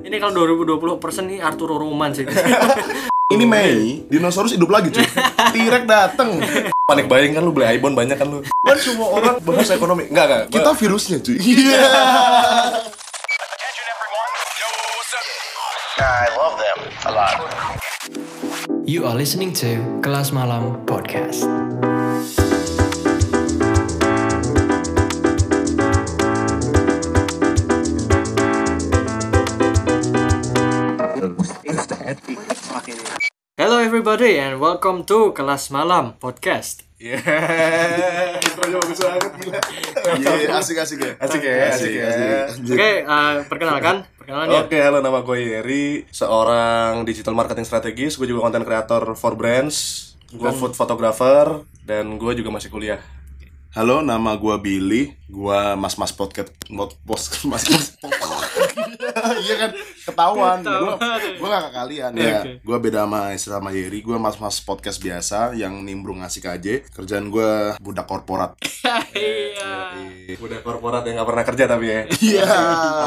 Ini kalau 2020 persen nih Arturo Roman sih. Ini Mei, dinosaurus hidup lagi cuy. T-Rex dateng. Panik buying kan lu beli iPhone banyak kan lu. Kan semua orang bahas ekonomi. Enggak, enggak. Kita virusnya cuy. Iya. I love them a lot. You are listening to Kelas Malam Podcast. Everybody and welcome to Kelas Malam Podcast. Iya. Intronya bagus banget gila. Iya, asik asik ya. Asik ya, asik ya. Oke, eh, perkenalkan, perkenalan ya. Oke, halo nama gue Yeri, seorang digital marketing strategis, gue juga content creator for brands, gue food photographer, dan gue juga masih kuliah. Halo, nama gua Billy. Gua mas-mas podcast mod post mas-mas. Iya kan ketahuan. Gua gua gak ke kalian ya. Oke. Gua beda sama Isra sama Yeri. Gua mas-mas podcast biasa yang nimbrung ngasih KJ. Kerjaan gua budak korporat. Iya. Udah korporat yang gak pernah kerja tapi ya. Iya.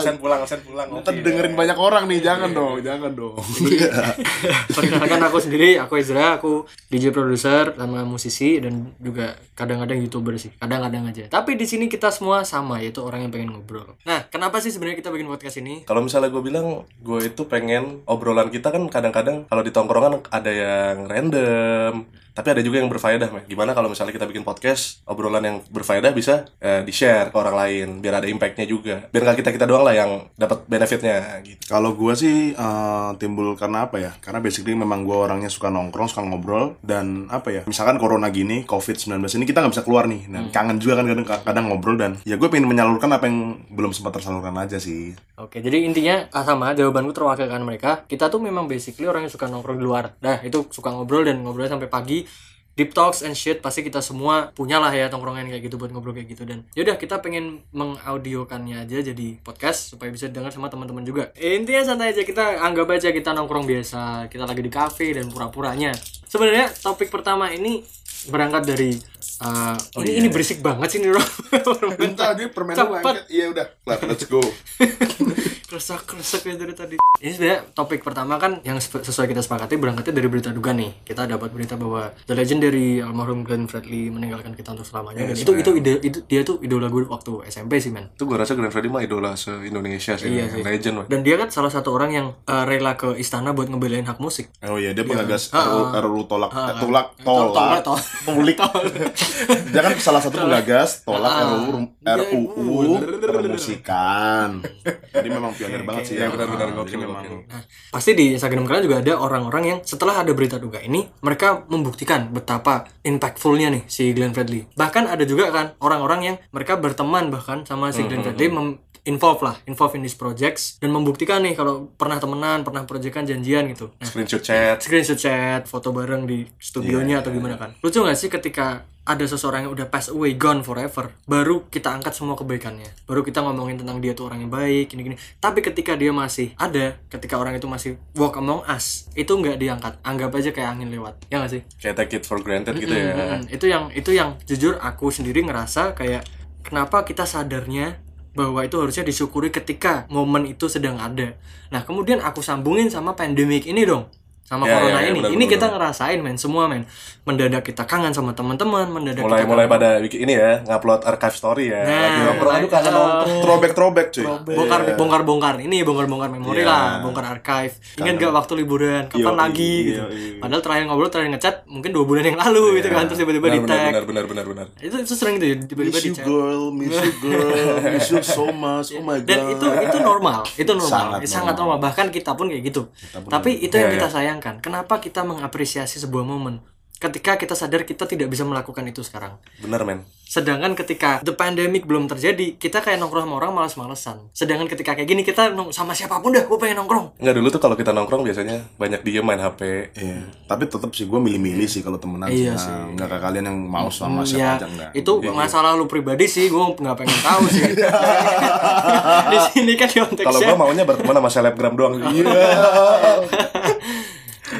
Absen pulang, absen pulang. Ntar dengerin banyak orang nih, jangan dong, jangan dong. Iya. Perkenalkan aku sendiri, aku Ezra, aku DJ produser sama musisi dan juga kadang-kadang YouTuber sih. Kadang-kadang aja. Tapi di sini kita semua sama yaitu orang yang pengen ngobrol. Nah, kenapa sih sebenarnya kita bikin podcast ini? Kalau misalnya gue bilang, gue itu pengen obrolan kita kan kadang-kadang kalau di tongkrongan ada yang random, tapi ada juga yang berfaedah, men. Gimana kalau misalnya kita bikin podcast, obrolan yang berfaedah bisa eh, di-share ke orang lain, biar ada impact-nya juga. Biar nggak kita-kita doang lah yang dapat benefitnya gitu. Kalau gua sih eh, timbul karena apa ya? Karena basically memang gua orangnya suka nongkrong, suka ngobrol dan apa ya? Misalkan corona gini, COVID-19 ini kita nggak bisa keluar nih. Dan kangen juga kan kadang, kadang ngobrol dan ya gue pengen menyalurkan apa yang belum sempat tersalurkan aja sih. Oke, jadi intinya ah, sama jawabanku terwakilkan mereka. Kita tuh memang basically orang yang suka nongkrong di luar. Nah, itu suka ngobrol dan ngobrol sampai pagi. Deep talks and shit pasti kita semua punya lah ya tongkrongan kayak gitu buat ngobrol kayak gitu dan yaudah kita pengen mengaudiokannya aja jadi podcast supaya bisa dengar sama teman-teman juga intinya santai aja kita anggap aja kita nongkrong biasa kita lagi di cafe dan pura-puranya sebenarnya topik pertama ini berangkat dari uh, ini ini berisik banget sih nih Rom. Bentar dia permen Cepet. Iya udah, lah, let's go. keresak keresak ya dari tadi. Ini sebenarnya topik pertama kan yang sesuai kita sepakati berangkatnya dari berita duga nih. Kita dapat berita bahwa the legend dari almarhum Glenn Fredly meninggalkan kita untuk selamanya. Dan itu itu ide itu dia tuh idola gue waktu SMP sih men. Itu gue rasa Glenn Fredly mah idola se-Indonesia sih, Iya sih. legend lah. dan dia kan salah satu orang yang uh, rela ke istana buat ngebelain hak musik. Oh iya, dia pengagas RU, RU tolak, eh, tolak, Tol- tolak, tol- pengulik. dia kan salah satu penggagas tolak RUU, RUU permusikan. Jadi memang pionir banget sih. Iya, benar-benar Ah, gokil, memang. Nah, pasti di Instagram kalian juga ada orang-orang yang setelah ada berita duga ini, mereka membuktikan betapa impactfulnya nih si Glenn Fredly. Bahkan ada juga kan orang-orang yang mereka berteman bahkan sama si Glenn Fredly involve lah, involve in these projects dan membuktikan nih kalau pernah temenan, pernah proyekan janjian gitu. Nah, Screenshot chat. screenshot chat, foto bareng di studionya atau gimana kan. Lucu gak sih ketika ada seseorang yang udah pass away, gone forever, baru kita angkat semua kebaikannya. Baru kita ngomongin tentang dia tuh orang yang baik, gini-gini. Tapi ketika dia masih ada, ketika orang itu masih walk among us, itu nggak diangkat. Anggap aja kayak angin lewat. Ya nggak sih? Kayak take it for granted gitu ya. Mm, itu yang itu yang jujur aku sendiri ngerasa kayak kenapa kita sadarnya bahwa itu harusnya disyukuri ketika momen itu sedang ada. Nah, kemudian aku sambungin sama pandemik ini dong. Sama Ya, corona ya, ya, ini. benar, ini benar, kita ngerasain men, semua men. Mendadak kita kangen sama teman-teman, mendadak Mulai kita mulai kangen- pada bikin ini ya, ngupload archive story ya. Nah, Lagi nongkrong, aduh kangen uh. Throwback throwback cuy. bongkar bongkar bongkar ini bongkar bongkar memori Iya. lah bongkar archive ingat gak waktu liburan kapan Iya, lagi iya, gitu iya. padahal terakhir ngobrol terakhir ngechat mungkin dua bulan yang lalu gitu kan terus tiba-tiba di tag benar, benar, benar, benar, itu, itu sering tuh ya, tiba-tiba Miss di you chat girl, miss you girl, miss you so much. Oh my god. dan itu itu normal itu normal Sangat sangat, normal. bahkan kita pun kayak gitu tapi itu yang Iya, kita sayangkan kenapa kita mengapresiasi sebuah momen ketika kita sadar kita tidak bisa melakukan itu sekarang Benar, men. sedangkan ketika the pandemic belum terjadi kita kayak nongkrong sama orang malas-malesan sedangkan ketika kayak gini kita nong- sama siapa pun dah gue pengen nongkrong Enggak dulu tuh kalau kita nongkrong biasanya banyak diem main HP. Iya, tapi tetap sih gue milih-milih sih kalau temenan Iya sih. sih. Nah, Nggak kayak kalian yang mau sama Hmm, siapa ya, aja enggak. itu masalah lu pribadi sih gue nggak pengen tahu sih di sini kan konteksnya Kalau gua maunya berteman sama selebgram doang. Iya.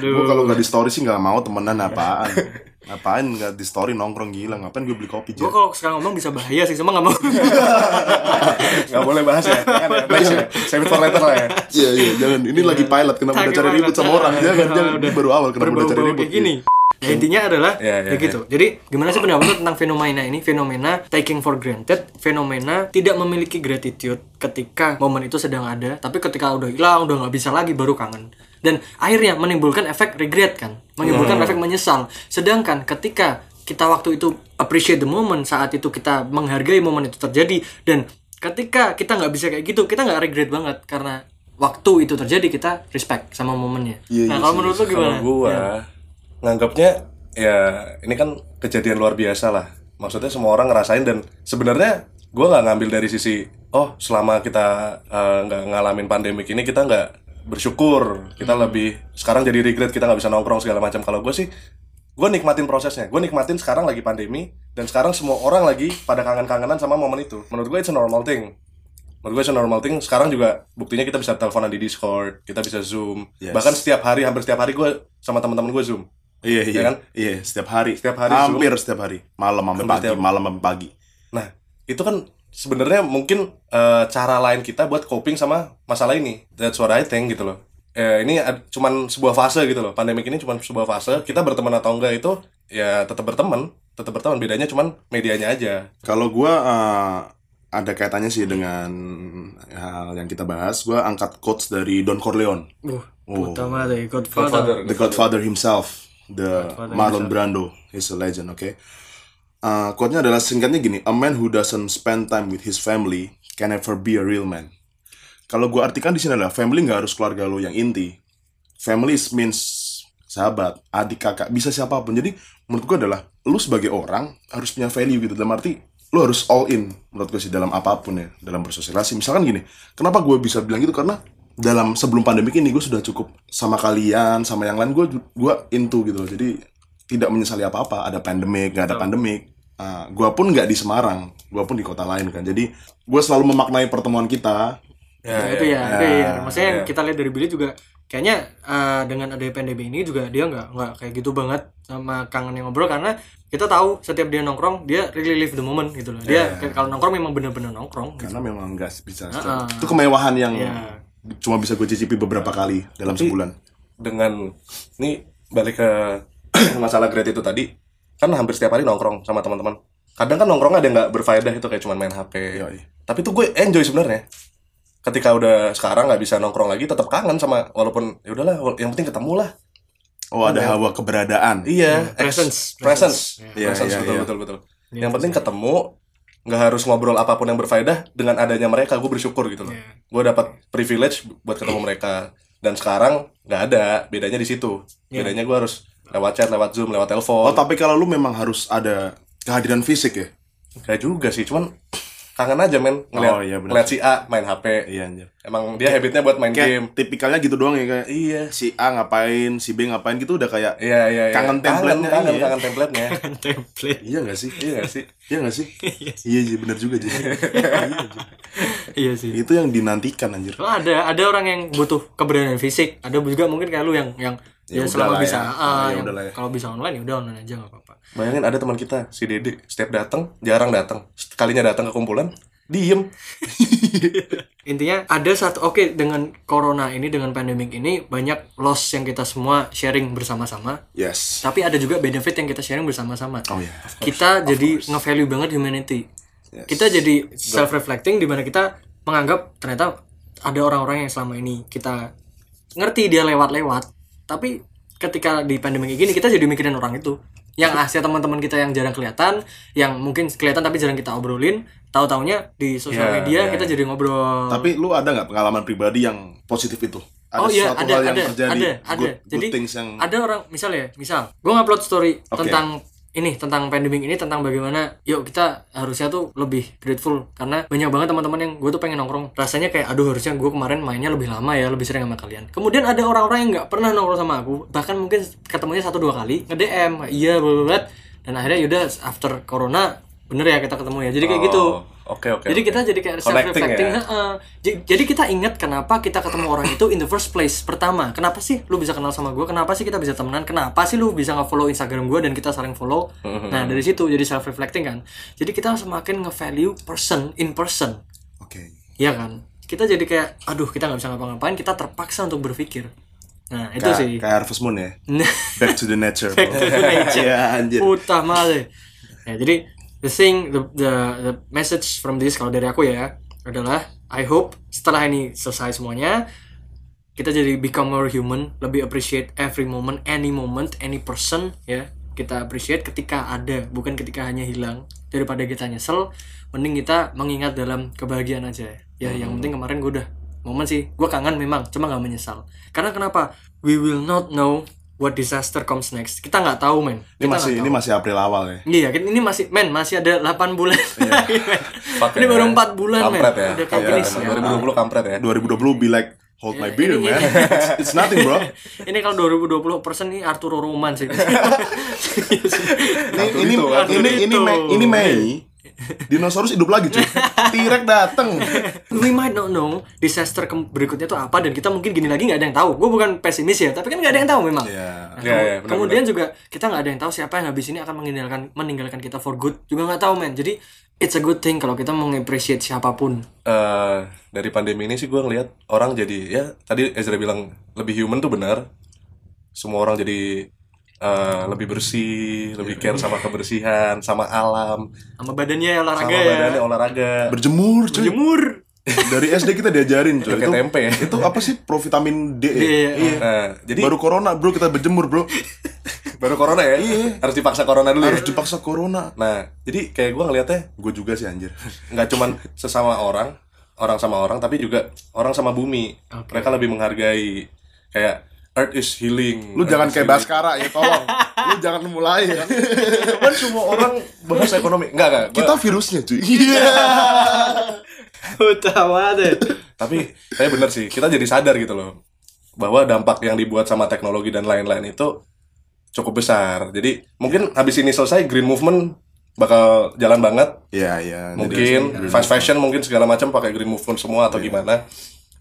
Aduh. Gue kalau nggak di story sih nggak mau temenan apaan. ngapain nggak di story nongkrong gila ngapain gue beli kopi gue kalau sekarang ngomong bisa bahaya sih cuma nggak mau Nggak boleh bahas ya. Kan ya? Ya. Save it for later lah ya. iya iya jangan ini lagi pilot kenapa udah cari ribut sama orang jangan jangan ini baru awal kenapa udah cari ribut gini Ya, intinya adalah Iya, iya, ya gitu. Jadi gimana sih pendapat tentang fenomena ini? Fenomena taking for granted, fenomena tidak memiliki gratitude ketika momen itu sedang ada, tapi ketika udah hilang, udah nggak bisa lagi baru kangen. Dan akhirnya menimbulkan efek regret kan, menimbulkan efek menyesal. Sedangkan ketika kita waktu itu appreciate the moment saat itu kita menghargai momen itu terjadi dan ketika kita nggak bisa kayak gitu kita nggak regret banget karena waktu itu terjadi kita respect sama momennya. Iya, nah iya kalau sih. menurut lu gimana? Kalau gua Ya. nganggapnya ya ini kan kejadian luar biasa lah. Maksudnya semua orang ngerasain dan sebenarnya gua nggak ngambil dari sisi oh selama kita eh, nggak ngalamin pandemik ini kita nggak bersyukur. Kita Hmm. lebih sekarang jadi regret kita nggak bisa nongkrong segala macam. Kalau gue sih gue nikmatin prosesnya. Gue nikmatin sekarang lagi pandemi dan sekarang semua orang lagi pada kangen-kangenan sama momen itu. Menurut gue it's a normal thing. Menurut gue it's a normal thing. Sekarang juga buktinya kita bisa teleponan di discord kita bisa zoom. Yes. bahkan setiap hari hampir setiap hari gue sama teman-teman gue zoom. Iya iya. Iya kan? iya setiap hari. Setiap hari hampir setiap hari. Malam sampai pagi setiap- malam sampai pagi. Nah, itu kan sebenarnya mungkin eh, cara lain kita buat coping sama masalah ini. That's what I think gitu loh. Eh, ini ad- cuman sebuah fase gitu loh. Pandemik ini cuman sebuah fase. Kita berteman atau enggak itu ya tetap berteman, tetap berteman. Bedanya cuman medianya aja. Kalau gua eh, ada kaitannya sih dengan hal yang kita bahas. Gua angkat quotes dari Don Corleone, Uh, Oh. utama deh Godfather. the Godfather himself, the Godfather Marlon himself. Brando. He's a legend, oke. Uh, quote-nya adalah singkatnya gini, a man who doesn't spend time with his family can never be a real man. Kalau gua artikan di sini adalah family nggak harus keluarga lo yang inti. Family means sahabat, adik kakak, bisa siapa pun. Jadi menurut gua adalah lu sebagai orang harus punya value gitu. Dalam arti lu harus all in menurut gue sih dalam apa pun ya, dalam bersosialisasi. Misalkan gini, kenapa gue bisa bilang gitu karena dalam sebelum pandemi ini gue sudah cukup sama kalian, sama yang lain gue gue into gitu loh. Jadi tidak menyesali apa-apa. Ada pandemik, nggak ada pandemik. Uh, gue pun nggak di Semarang, gue pun di kota lain kan. Jadi gue selalu memaknai pertemuan kita Nah, itu ya, itu ya. Maksudnya yang ya. kita lihat dari Billy juga kayaknya eh, dengan adanya pandemi ini juga dia nggak nggak kayak gitu banget sama kangen yang ngobrol karena kita tahu setiap dia nongkrong dia really live the moment gitu loh. Dia kayak kalau nongkrong memang bener-bener nongkrong. Gitu. karena memang nggak bisa. Ah. Itu kemewahan yang Iya. cuma bisa gue cicipi beberapa kali dalam Tapi- sebulan. Dengan ini balik ke masalah grade itu tadi, kan hampir setiap hari nongkrong sama teman-teman. Kadang kan nongkrong ada yang nggak berfaedah itu kayak cuman main HP. Yoi. Tapi tuh gue enjoy sebenarnya. Ketika udah sekarang nggak bisa nongkrong lagi, tetap kangen sama walaupun ya udahlah, yang penting ketemu lah. Oh ada hawa keberadaan. Iya, ex- presence. presence, Iya, presence, iya, betul, iya. betul, betul. Iya, yang penting ketemu, nggak harus ngobrol apa pun yang berfaedah dengan adanya mereka, gue bersyukur gitu loh. Iya. Gue dapat privilege buat ketemu mereka. Dan sekarang nggak ada, bedanya di situ. Iya. Bedanya gue harus lewat chat, lewat zoom, lewat Oh telepon. tapi kalau lu memang harus ada kehadiran fisik ya? Kayak juga sih, cuman kangen aja men ngeliat, Oh, iya, benar. ngeliat si A main HP. Iya anjir. Emang dia habitnya buat main game. Kayak tipikalnya gitu doang ya kayak Iya. si A ngapain, si B ngapain gitu udah kayak Iya, iya, iya. Kangen template-nya, kangen, iya. kangen template-nya. template. iya gak sih? iya gak sih? Iya gak sih? iya iya bener juga jadi. iya. Iya sih. Itu yang dinantikan anjir. Oh, ada ada orang yang butuh keberadaan fisik, ada juga mungkin kayak lu yang yang Ya ya, selama bisa ya. Ah, ya udahlah ya. kalau bisa online ya udah online aja nggak apa-apa. Bayangin ada teman kita, si Dede, setiap datang, jarang datang. Sekalinya datang ke kumpulan, diem. Intinya ada satu oke dengan corona ini dengan pandemik ini banyak loss yang kita semua sharing bersama-sama. Yes. Tapi ada juga benefit yang kita sharing bersama-sama. Oh iya. kita jadi nge-value banget humanity. Yes. Kita jadi self reflecting di mana kita menganggap ternyata ada orang-orang yang selama ini kita ngerti dia lewat-lewat, tapi ketika di pandemi kayak gini kita jadi mikirin orang itu. Yang asli teman-teman kita yang jarang kelihatan, yang mungkin kelihatan tapi jarang kita obrolin, tahu-taunya di sosial Ya, media ya, kita jadi ngobrol. Tapi lu ada nggak pengalaman pribadi yang positif itu? Ada oh iya, suatu ada, hal yang ada, terjadi ada, ada. good, Jadi things yang ada orang, misal ya, misal, gue ngupload story Oke. tentang ini, tentang pandemic ini, tentang bagaimana, yuk kita harusnya tuh lebih grateful karena banyak banget teman-teman yang gue tuh pengen nongkrong. Rasanya kayak, aduh harusnya gue kemarin mainnya lebih lama ya, lebih sering sama kalian. Kemudian ada orang-orang yang nggak pernah nongkrong sama aku, bahkan mungkin ketemunya satu dua kali, nge DM, iya, blablabla. dan akhirnya yaudah after corona bener ya kita ketemu ya. Jadi kayak gitu. Oke oke. jadi oke. kita jadi kayak self Connecting reflecting ya. jadi kita ingat kenapa kita ketemu orang itu in the first place pertama kenapa sih lu bisa kenal sama gue kenapa sih kita bisa temenan kenapa sih lu bisa nge-follow Instagram gue dan kita saling follow Mm-hmm. nah dari situ jadi self reflecting kan jadi kita semakin nge-value person in person Oke. Iya kan kita jadi kayak aduh kita nggak bisa ngapa-ngapain kita terpaksa untuk berpikir nah itu Kayak- sih Kayak Harvest Moon ya. Back to the nature. Back to the nature. Iya, anjir. Puta male. Ya, jadi the thing the, the the message from this kalau dari aku ya adalah I hope setelah ini selesai semuanya kita jadi become more human, lebih appreciate every moment, any moment, any person ya. Kita appreciate ketika ada, bukan ketika hanya hilang. Daripada kita nyesel, mending kita mengingat dalam kebahagiaan aja. Ya, yang penting kemarin gue udah momen sih, gue kangen memang, cuma nggak menyesal. Karena kenapa? We will not know what disaster comes next. Kita nggak tahu, men. Ini Kita masih ini tahu. masih April awal ya. Iya, kan ini masih men masih ada 8 bulan. Fuck ini ya. baru 4 bulan, men. Kampret ya. Udah kayak Iya, gini sih. 2020 kampret ya. 2020 be like hold my Iya, beer, ini- man. It's, it's nothing, bro. Ini kalau 2020 persen nih Arturo Roman sih. Ini ini ini ini ini Mei. Dinosaurus hidup lagi, cuy. T-Rex dateng. We might not know disaster berikutnya tuh apa dan kita mungkin gini lagi nggak ada yang tahu. Gue bukan pesimis ya, tapi kan nggak ada yang tahu memang. Iya. Nah, Iya, kemu- iya, benar, kemudian juga kita nggak ada yang tahu siapa yang habis ini akan meninggalkan meninggalkan kita for good juga nggak tahu men. Jadi it's a good thing kalau kita mengapreciate siapa pun. Eh, dari pandemi ini sih gue ngeliat orang jadi ya tadi Ezra bilang lebih human tuh benar. Semua orang jadi eh, lebih bersih, lebih care sama kebersihan, sama alam, Sama badannya olahraga sama ya. badannya olahraga. Berjemur, cuy. Jemur. Dari SD kita diajarin. Pakai Itu, tempe ya. itu apa sih? Provitamin D. ya? Iya, iya. Nah, jadi Baru corona, bro, kita berjemur, bro. baru corona ya. Harus dipaksa corona dulu. Harus ya? dipaksa corona. Nah, jadi kayak gue ngeliatnya Gue juga sih anjir. nggak cuman sesama orang, orang sama orang, tapi juga orang sama bumi. Mereka lebih menghargai kayak Earth is healing. Lu Earth jangan kayak healing. Baskara ya, tolong. Lu jangan mulai ya. kan semua orang bahas ekonomi. Enggak, enggak. Kita virusnya, cuy. Iya. Utama deh. tapi saya bener sih kita jadi sadar gitu loh. Bahwa dampak yang dibuat sama teknologi dan lain-lain itu cukup besar. Jadi mungkin habis ini selesai green movement bakal jalan banget. Iya, iya. mungkin fast fashion mungkin segala macam pakai green movement semua atau gimana.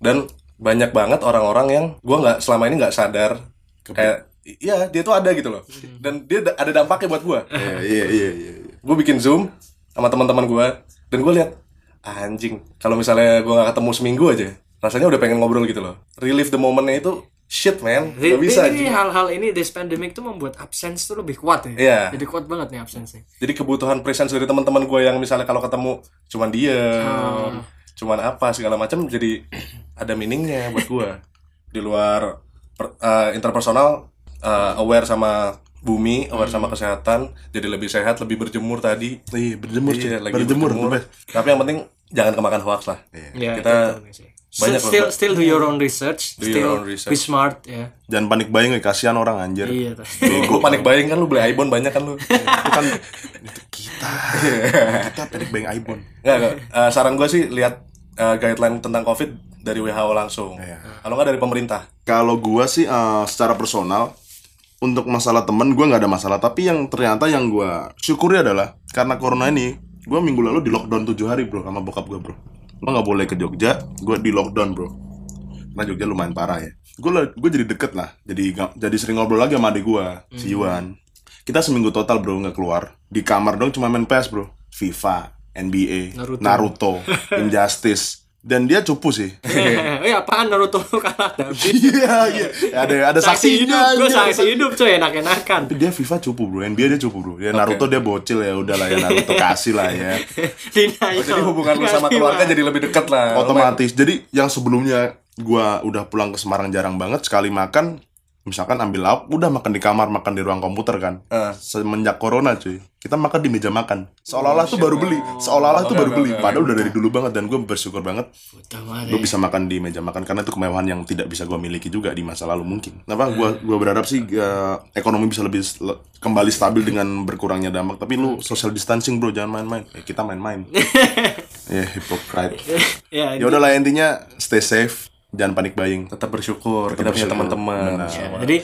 Dan banyak banget orang-orang yang gua nggak selama ini nggak sadar kayak iya dia tuh ada gitu loh. Dan dia da- ada dampaknya buat gua. Iya, iya, iya, iya. gue bikin zoom sama teman-teman gue dan gue lihat anjing kalau misalnya gue nggak ketemu seminggu aja rasanya udah pengen ngobrol gitu loh relive the momentnya itu shit man Jadi, gak bisa ini hal-hal ini this pandemic tuh membuat absence tuh lebih kuat ya. Iya. Jadi kuat banget nih absence nya. jadi kebutuhan presence dari teman-teman gue yang misalnya kalau ketemu cuman diem Oh. cuman apa segala macam jadi ada meaningnya buat gue di luar per- eh, interpersonal eh, aware sama bumi aware sama kesehatan jadi lebih sehat lebih berjemur tadi Iya, berjemur. Iya, lagi berjemur, berjemur. Tapi yang penting jangan kemakan hoax lah. Ya, Kita banyak loh, still still do your own research, Do your still own research. be smart ya. Jangan panik buying, ya, kasihan orang anjir. Iya. tuh. Gue panik buying kan lu beli iPhone banyak kan lu. Itu kan itu kita. kita panik buying iPhone. Enggak, enggak. Eh, saran gue sih lihat eh, guideline tentang COVID dari WHO langsung. Iya. Kalau nggak dari pemerintah. Kalau gua sih eh, secara personal untuk masalah temen gua nggak ada masalah. Tapi yang ternyata yang gua syukuri adalah karena corona ini gua minggu lalu di lockdown 7 hari bro sama bokap gua bro. Lo nggak boleh ke Jogja gua di lockdown bro. Karena Jogja lumayan parah ya. Gua gue jadi deket lah. Jadi jadi sering ngobrol lagi sama adik gua si Iwan kita seminggu total bro nggak keluar. Di kamar dong cuma main PS bro. FIFA NBA Naruto. Naruto Injustice dan dia cupu sih Eh, apaan Naruto kalah David? iya iya ada ada Saksi hidup, gue saksi hidup coy enak-enakan. Tapi dia FIFA cupu bro, NBA dia cupu bro. Ya Naruto dia bocil ya, udahlah ya Naruto kasih lah ya. Denial. Oh, jadi hubungan lu sama keluarga jadi lebih dekat lah. Otomatis. Jadi yang sebelumnya gua udah pulang ke Semarang jarang banget sekali makan misalkan ambil lauk udah makan di kamar makan di ruang komputer kan Eh. semenjak corona cuy kita makan di meja makan seolah-olah tuh baru beli seolah-olah tuh Oke, baru beli padahal udah dari dulu banget dan gue bersyukur banget gue bisa makan di meja makan karena itu kemewahan yang tidak bisa gue miliki juga di masa lalu mungkin. Apa gue gua berharap sih eh, ekonomi bisa lebih kembali stabil dengan berkurangnya dampak. Tapi lu social distancing bro, jangan main-main. Eh, kita main-main. ya hypocrite. Ya, Ya udahlah intinya stay safe, jangan panik buying. Tetap bersyukur Tetap kita punya bersyukur. teman-teman. Benar. Ya, jadi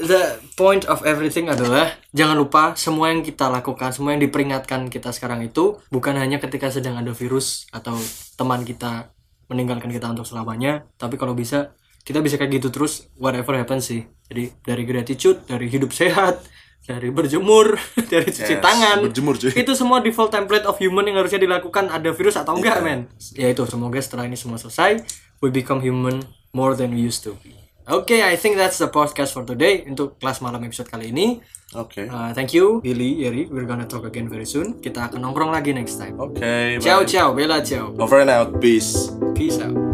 the point of everything adalah jangan lupa semua yang kita lakukan, semua yang diperingatkan kita sekarang itu bukan hanya ketika sedang ada virus atau teman kita meninggalkan kita untuk selamanya, tapi kalau bisa kita bisa kayak gitu terus whatever happens sih. Jadi dari gratitude, dari hidup sehat, dari berjemur, dari cuci Yes, tangan. berjemur, cuy. Itu semua default template of human yang harusnya dilakukan ada virus atau enggak, men. Ya itu semoga setelah ini semua selesai, we become human more than we used to be. Oke, I think that's the podcast for today untuk kelas malam episode kali ini. Oke. Uh, thank you, Billy, Yeri. We're gonna talk again very soon. Kita akan nongkrong lagi next time. Oke. Ciao, bye. ciao, bella, ciao. Over and out. Peace. Peace out.